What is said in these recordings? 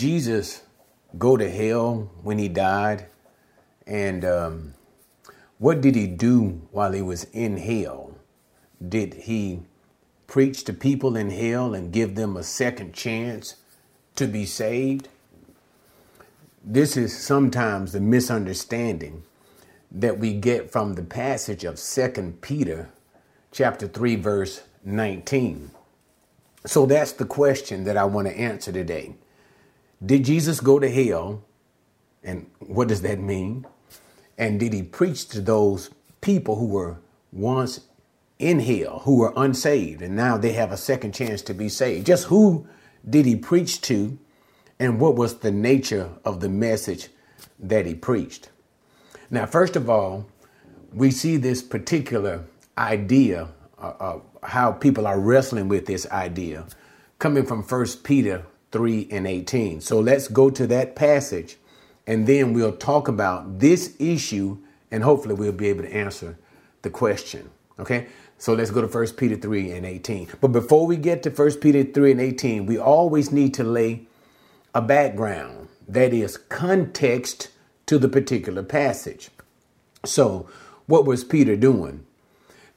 Jesus go to hell when he died? And um, what did he do while he was in hell? Did he preach to people in hell and give them a second chance to be saved? This is sometimes the misunderstanding that we get from the passage of 2 Peter chapter 3 verse 19. So that's the question that I want to answer today. Did Jesus go to hell? And what does that mean? And did he preach to those people who were once in hell, who were unsaved, and now they have a second chance to be saved? Just who did he preach to? And what was the nature of the message that he preached? Now, first of all, we see this particular idea, uh, uh, how people are wrestling with this idea, coming from 1 Peter 3 and 18. So let's go to that passage and then we'll talk about this issue and hopefully we'll be able to answer the question. Okay? So let's go to 1 Peter 3 and 18. But before we get to 1 Peter 3 and 18, we always need to lay a background that is context to the particular passage. So, what was Peter doing?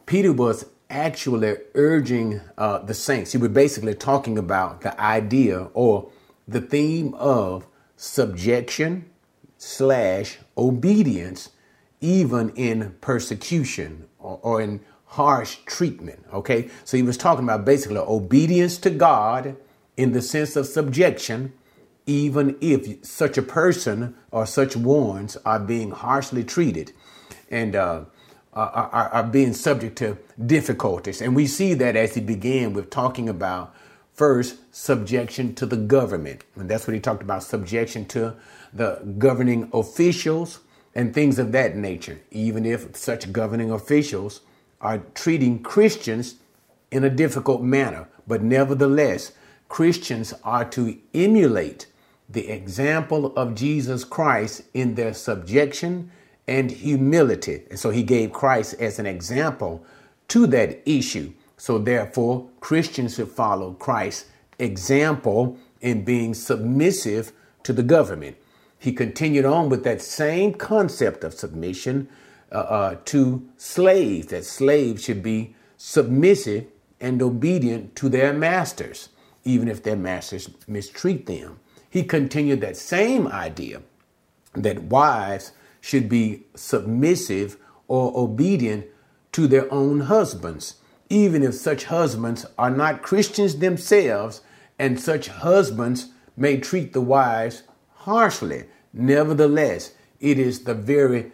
Peter was actually urging uh, the saints. He was basically talking about the idea or the theme of subjection slash obedience, even in persecution or, or in harsh treatment. Okay, so he was talking about basically obedience to God in the sense of subjection even if such a person or such ones are being harshly treated and uh, are, are, being subject to difficulties. And we see that as he began with talking about first subjection to the government. And that's what he talked about subjection to the governing officials and things of that nature, even if such governing officials are treating Christians in a difficult manner. But nevertheless, Christians are to emulate the example of Jesus Christ in their subjection and humility. And so he gave Christ as an example to that issue. So therefore, Christians should follow Christ's example in being submissive to the government. He continued on with that same concept of submission uh, uh, to slaves, that slaves should be submissive and obedient to their masters, even if their masters mistreat them he continued that same idea that wives should be submissive or obedient to their own husbands, even if such husbands are not Christians themselves, and such husbands may treat the wives harshly. Nevertheless, it is the very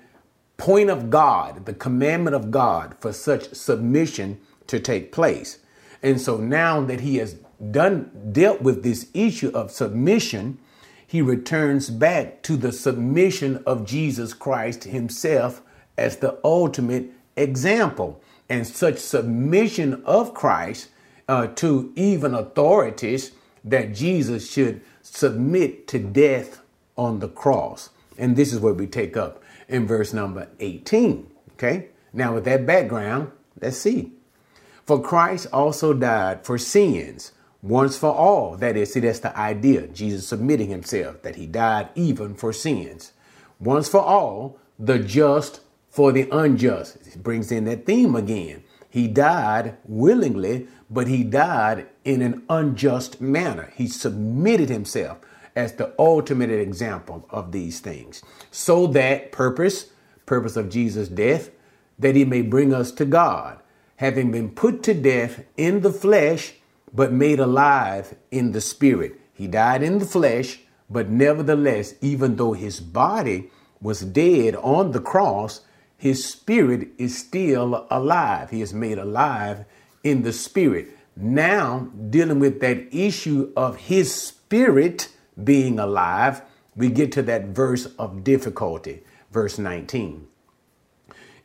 point of God, the commandment of God for such submission to take place. And so now that he has done dealt with this issue of submission, he returns back to the submission of Jesus Christ himself as the ultimate example. And such submission of Christ uh, to even authorities that Jesus should submit to death on the cross. And this is what we take up in verse number 18. Okay? Now, with that background, let's see. For Christ also died for sins once for all. That is, see, that's the idea. Jesus submitting himself, that he died even for sins. Once for all, the just for the unjust. It brings in that theme again. He died willingly, but he died in an unjust manner. He submitted himself as the ultimate example of these things. So that purpose, purpose of Jesus' death, that he may bring us to God, having been put to death in the flesh but made alive in the spirit. He died in the flesh, but nevertheless, even though his body was dead on the cross, his spirit is still alive. He is made alive in the spirit. Now, dealing with that issue of his spirit being alive, we get to that verse of difficulty, verse 19,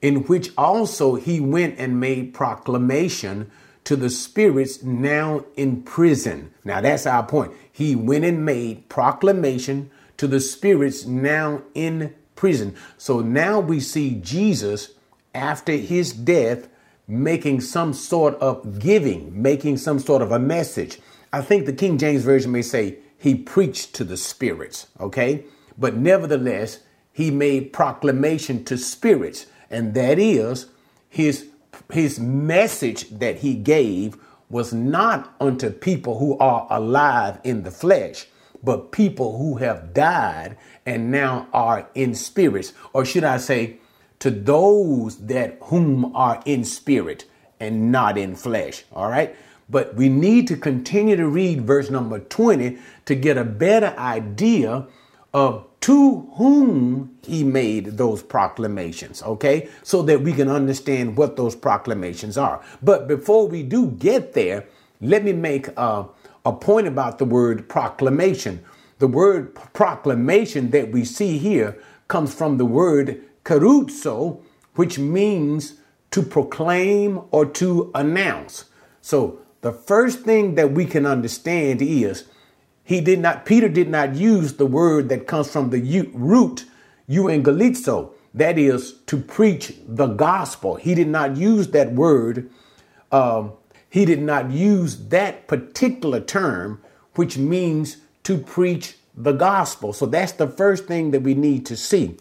in which also he went and made proclamation to the spirits now in prison. Now that's our point. He went and made proclamation to the spirits now in prison. So now we see Jesus after his death making some sort of giving, making some sort of a message. I think the King James Version may say he preached to the spirits, okay? But nevertheless, he made proclamation to spirits, and that is his his message that he gave was not unto people who are alive in the flesh, but people who have died and now are in spirits, or should I say, to those that whom are in spirit and not in flesh. All right. But we need to continue to read verse number 20 to get a better idea of to whom he made those proclamations, okay? So that we can understand what those proclamations are. But before we do get there, let me make a, a point about the word proclamation. The word proclamation that we see here comes from the word keruzo, which means to proclaim or to announce. So the first thing that we can understand is he did not, Peter did not use the word that comes from the root euangelizo, that is to preach the gospel. He did not use that word. Uh, he did not use that particular term, which means to preach the gospel. So that's the first thing that we need to see.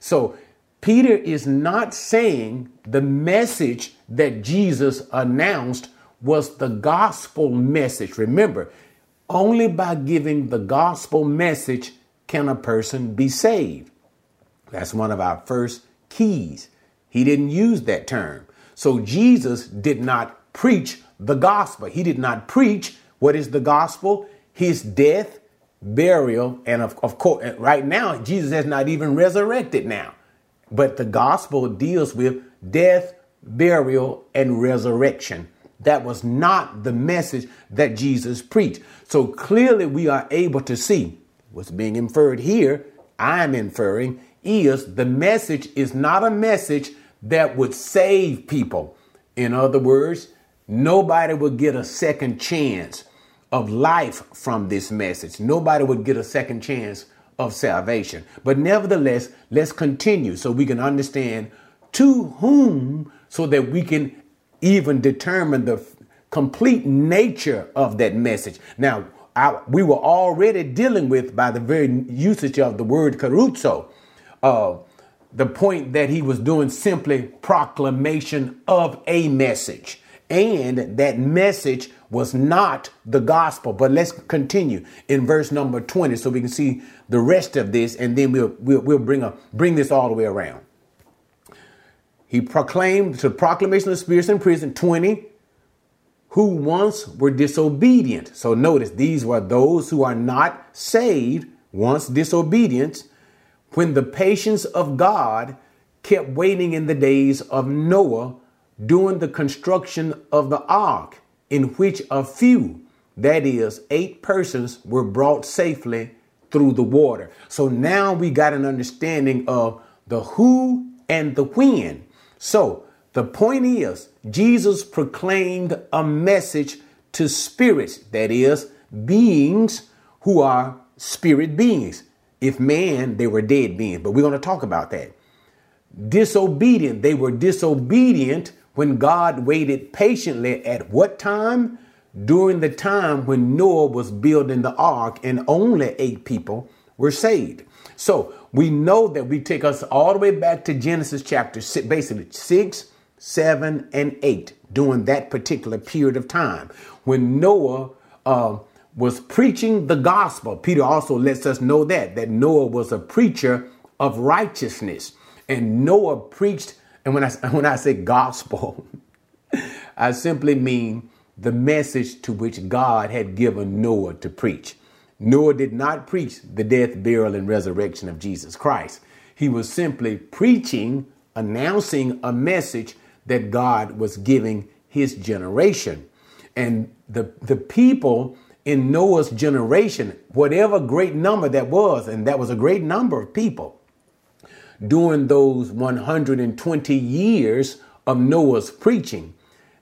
So Peter is not saying the message that Jesus announced was the gospel message. Remember, only by giving the gospel message can a person be saved. That's one of our first keys. He didn't use that term. So Jesus did not preach the gospel. He did not preach what is the gospel? His death, burial, and of, of course, right now, Jesus has not even resurrected now. But the gospel deals with death, burial, and resurrection. That was not the message that Jesus preached. So clearly, we are able to see what's being inferred here. I'm inferring is the message is not a message that would save people. In other words, nobody would get a second chance of life from this message. Nobody would get a second chance of salvation. But nevertheless, let's continue so we can understand to whom, so that we can even determine the complete nature of that message. Now, I, we were already dealing with, by the very usage of the word keruzo, uh, the point that he was doing simply proclamation of a message. And that message was not the gospel. But let's continue in verse number 20 so we can see the rest of this and then we'll, we'll, we'll bring, a, bring this all the way around. He proclaimed to the proclamation of the spirits in prison 20 who once were disobedient. So notice these were those who are not saved, once disobedient, when the patience of God kept waiting in the days of Noah during the construction of the ark in which a few, that is, eight persons, were brought safely through the water. So now we got an understanding of the who and the when. So the point is, Jesus proclaimed a message to spirits, that is, beings who are spirit beings. If man, they were dead beings, but we're going to talk about that. Disobedient, they were disobedient when God waited patiently at what time? During the time when Noah was building the ark and only eight people were saved. So we know that we take us all the way back to Genesis chapter six, basically six, seven, and eight during that particular period of time when Noah uh, was preaching the gospel. Peter also lets us know that that Noah was a preacher of righteousness, and Noah preached and when I, when I say gospel, I simply mean the message to which God had given Noah to preach. Noah did not preach the death, burial, and resurrection of Jesus Christ. He was simply preaching, announcing a message that God was giving his generation. And the, the people in Noah's generation, whatever great number that was, and that was a great number of people, during those 120 years of Noah's preaching.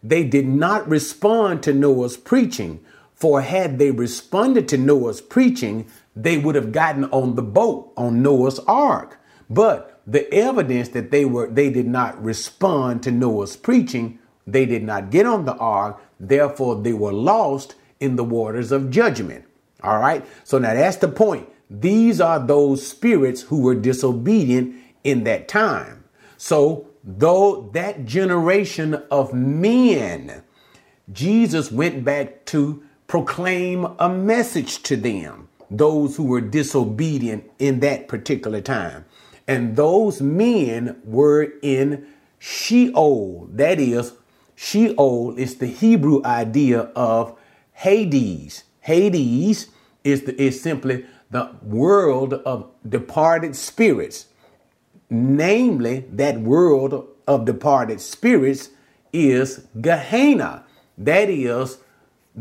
They did not respond to Noah's preaching, for had they responded to Noah's preaching, they would have gotten on the boat on Noah's ark. But the evidence that they were they did not respond to Noah's preaching, they did not get on the ark, therefore they were lost in the waters of judgment. All right. So now that's the point. These are those spirits who were disobedient in that time. So, though that generation of men, Jesus went back to proclaim a message to them, those who were disobedient in that particular time. And those men were in Sheol. That is, Sheol is the Hebrew idea of Hades. Hades is, the, is simply the world of departed spirits. Namely, that world of departed spirits is Gehenna. That is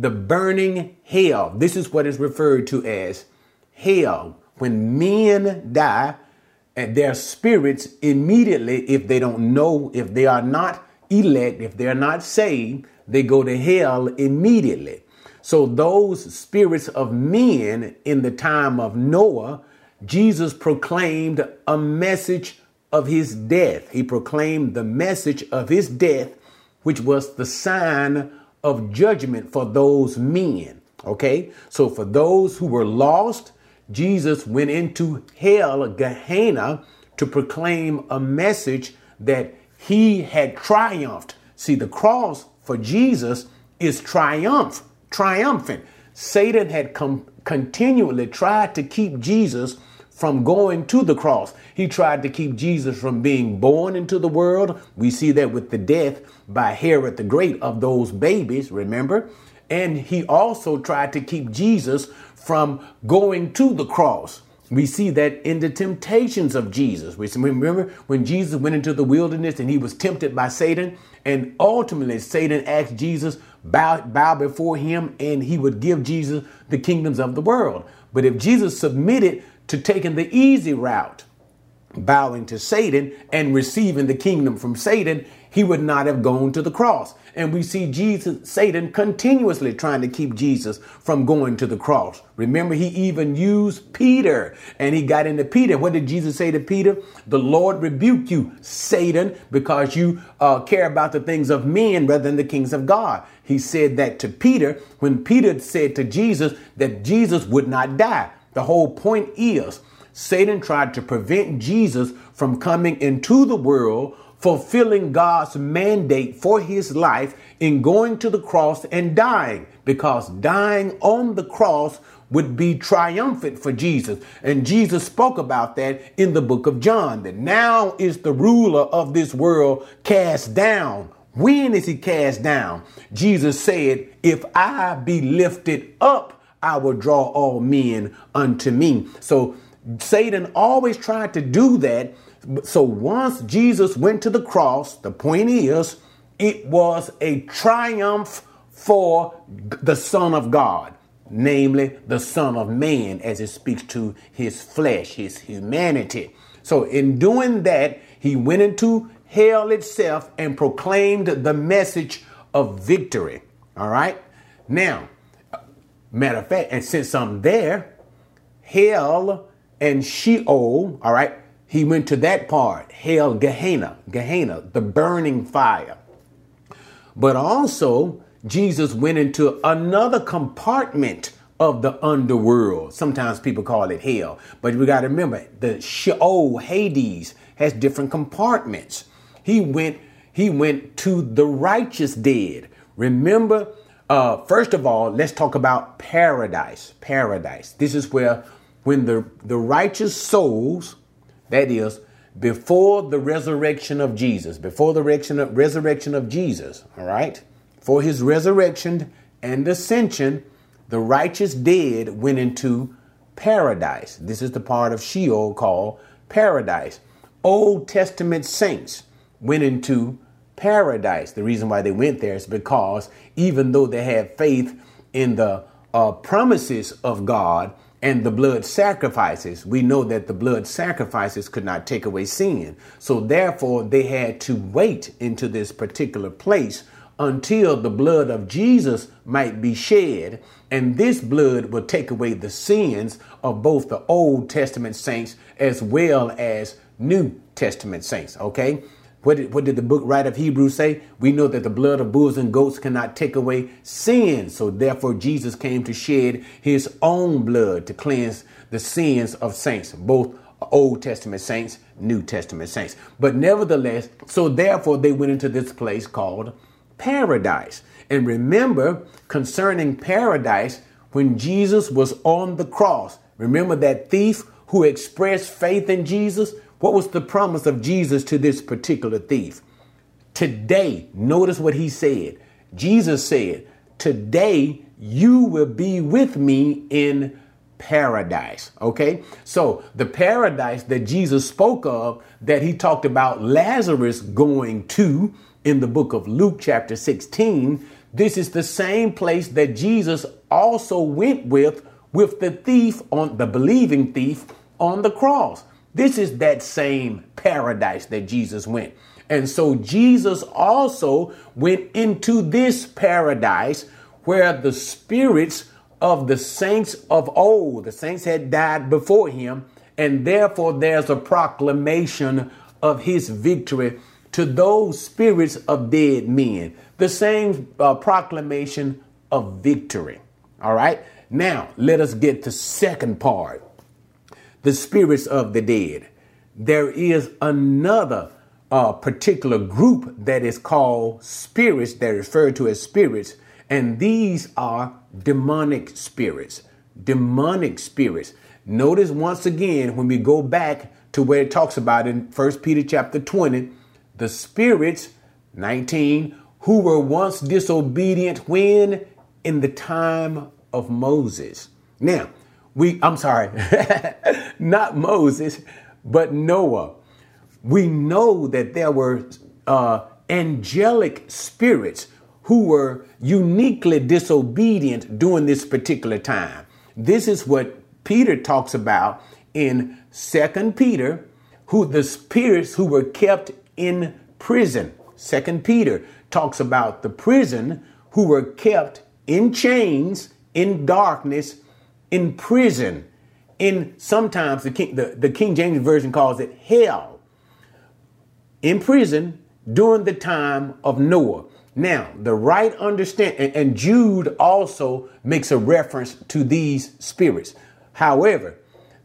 the burning hell. This is what is referred to as hell. When men die, and their spirits immediately, if they don't know, if they are not elect, if they're not saved, they go to hell immediately. So those spirits of men in the time of Noah, Jesus proclaimed a message of his death. He proclaimed the message of his death, which was the sign of judgment for those men. Okay? So for those who were lost, Jesus went into hell, Gehenna, to proclaim a message that he had triumphed. See, the cross for Jesus is triumph triumphant. Satan had come continually tried to keep Jesus from going to the cross. He tried to keep Jesus from being born into the world. We see that with the death by Herod the Great of those babies, remember? And he also tried to keep Jesus from going to the cross. We see that in the temptations of Jesus. We remember when Jesus went into the wilderness and he was tempted by Satan, and ultimately Satan asked Jesus, bow, bow before him and he would give Jesus the kingdoms of the world. But if Jesus submitted to taking the easy route, bowing to Satan and receiving the kingdom from Satan, he would not have gone to the cross. And we see Jesus, Satan continuously trying to keep Jesus from going to the cross. Remember, he even used Peter and he got into Peter. What did Jesus say to Peter? The Lord rebuke you, Satan, because you uh, care about the things of men rather than the kings of God. He said that to Peter when Peter said to Jesus that Jesus would not die. The whole point is Satan tried to prevent Jesus from coming into the world fulfilling God's mandate for his life in going to the cross and dying, because dying on the cross would be triumphant for Jesus. And Jesus spoke about that in the book of John, that now is the ruler of this world cast down. When is he cast down? Jesus said, If I be lifted up, I will draw all men unto me. So Satan always tried to do that so once Jesus went to the cross, the point is, it was a triumph for the Son of God, namely the Son of Man, as it speaks to his flesh, his humanity. So in doing that, he went into hell itself and proclaimed the message of victory. All right. Now, matter of fact, and since I'm there, hell and Sheol, all right, he went to that part, hell, Gehenna, Gehenna, the burning fire. But also, Jesus went into another compartment of the underworld. Sometimes people call it hell, but we got to remember the Sheol, Hades, has different compartments. He went, he went to the righteous dead. Remember, uh, first of all, let's talk about paradise. Paradise. This is where when the, the righteous souls that is, before the resurrection of Jesus, before the resurrection of, resurrection of Jesus, all right? For his resurrection and ascension, the righteous dead went into paradise. This is the part of Sheol called paradise. Old Testament saints went into paradise. The reason why they went there is because even though they had faith in the uh, promises of God, and the blood sacrifices. We know that the blood sacrifices could not take away sin. So therefore, they had to wait into this particular place until the blood of Jesus might be shed. And this blood will take away the sins of both the Old Testament saints as well as New Testament saints. Okay. What did, what did the book writer of Hebrews say? We know that the blood of bulls and goats cannot take away sin. So therefore, Jesus came to shed his own blood to cleanse the sins of saints, both Old Testament saints, New Testament saints. But nevertheless, so therefore they went into this place called paradise. And remember, concerning paradise, when Jesus was on the cross, remember that thief who expressed faith in Jesus? What was the promise of Jesus to this particular thief? Today, notice what he said. Jesus said, Today you will be with me in paradise. Okay? So the paradise that Jesus spoke of, that he talked about Lazarus going to in the book of Luke, chapter 16, this is the same place that Jesus also went with with the thief on the believing thief on the cross. This is that same paradise that Jesus went. And so Jesus also went into this paradise where the spirits of the saints of old. The saints had died before him, and therefore there's a proclamation of his victory to those spirits of dead men. The same uh, proclamation of victory. All right. Now let us get to second part. The spirits of the dead. There is another uh, particular group that is called spirits that referred to as spirits and these are demonic spirits. Demonic spirits. Notice once again when we go back to where it talks about in 1 Peter chapter 20, the spirits, 19, who were once disobedient when in the time of Moses. Now, we, I'm sorry, not Moses, but Noah. We know that there were uh, angelic spirits who were uniquely disobedient during this particular time. This is what Peter talks about in Second Peter, who the spirits who were kept in prison. Second Peter talks about the prison who were kept in chains, in darkness, in prison. In sometimes the King, the, the King James Version calls it hell. In prison during the time of Noah. Now, the right understand, and Jude also makes a reference to these spirits. However,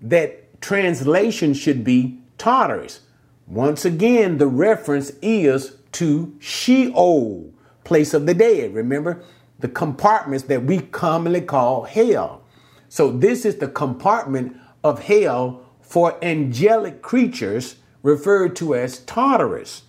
that translation should be Tartarus. Once again, the reference is to Sheol, place of the dead. Remember the compartments that we commonly call hell. So, this is the compartment of hell for angelic creatures referred to as Tartarus.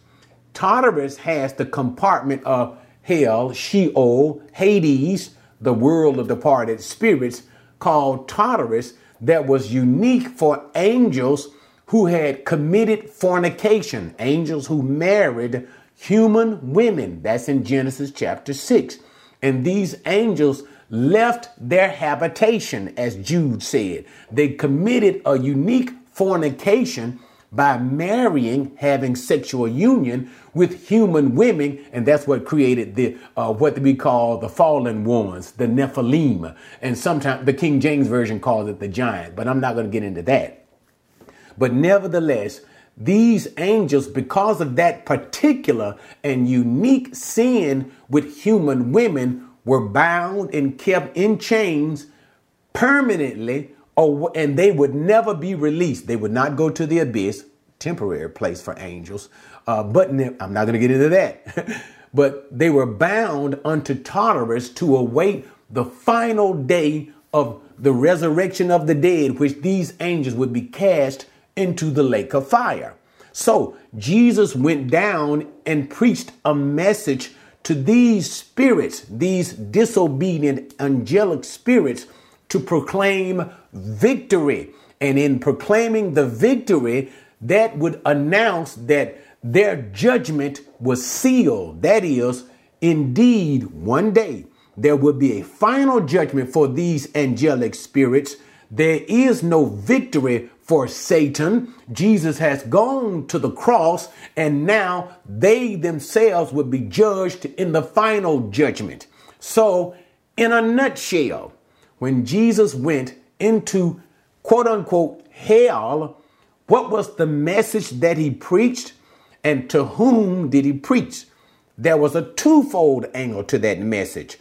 Tartarus has the compartment of hell, Sheol, Hades, the world of departed spirits, called Tartarus, that was unique for angels who had committed fornication, angels who married human women. That's in Genesis chapter 6. And these angels left their habitation, as Jude said. They committed a unique fornication by marrying, having sexual union with human women, and that's what created the uh, what we call the fallen ones, the Nephilim, and sometimes the King James version calls it the giant. But I'm not going to get into that. But nevertheless, these angels, because of that particular and unique sin with human women, were bound and kept in chains permanently and they would never be released. They would not go to the abyss, temporary place for angels. Uh, but I'm not going to get into that. but they were bound unto Tartarus to await the final day of the resurrection of the dead, which these angels would be cast into the lake of fire. So Jesus went down and preached a message to these spirits, these disobedient angelic spirits, to proclaim victory. And in proclaiming the victory, that would announce that their judgment was sealed. That is, indeed, one day there will be a final judgment for these angelic spirits. There is no victory for Satan. Jesus has gone to the cross, and now they themselves will be judged in the final judgment. So, in a nutshell, when Jesus went into quote unquote hell, what was the message that he preached? And to whom did he preach? There was a twofold angle to that message.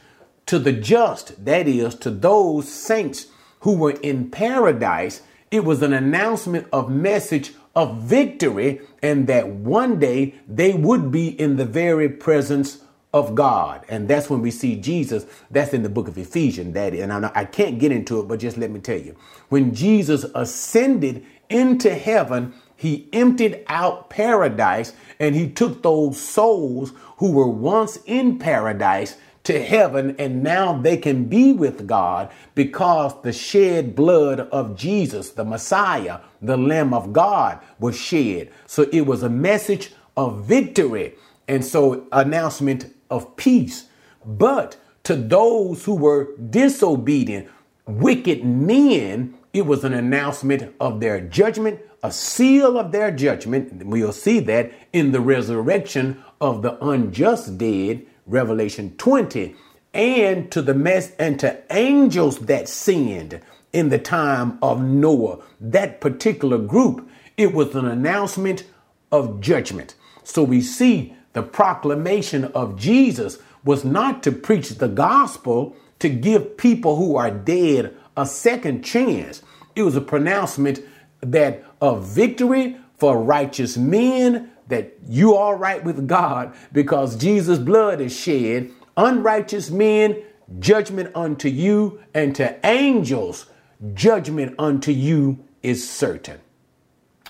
To the just, that is, to those saints who were in paradise, it was an announcement of message of victory and that one day they would be in the very presence of God. And that's when we see Jesus. That's in the book of Ephesians, that and I, I can't get into it, but just let me tell you. When Jesus ascended into heaven, he emptied out paradise and he took those souls who were once in paradise to heaven and now they can be with God because the shed blood of Jesus, the Messiah, the Lamb of God was shed. So it was a message of victory and so announcement of peace. But to those who were disobedient, wicked men, it was an announcement of their judgment, a seal of their judgment. We'll see that in the resurrection of the unjust dead Revelation 20, and to the mess and to angels that sinned in the time of Noah. That particular group, it was an announcement of judgment. So we see the proclamation of Jesus was not to preach the gospel to give people who are dead a second chance. It was a pronouncement that of victory for righteous men that you are right with God because Jesus' blood is shed. Unrighteous men, judgment unto you, and to angels, judgment unto you is certain.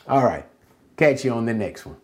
All right. Catch you on the next one.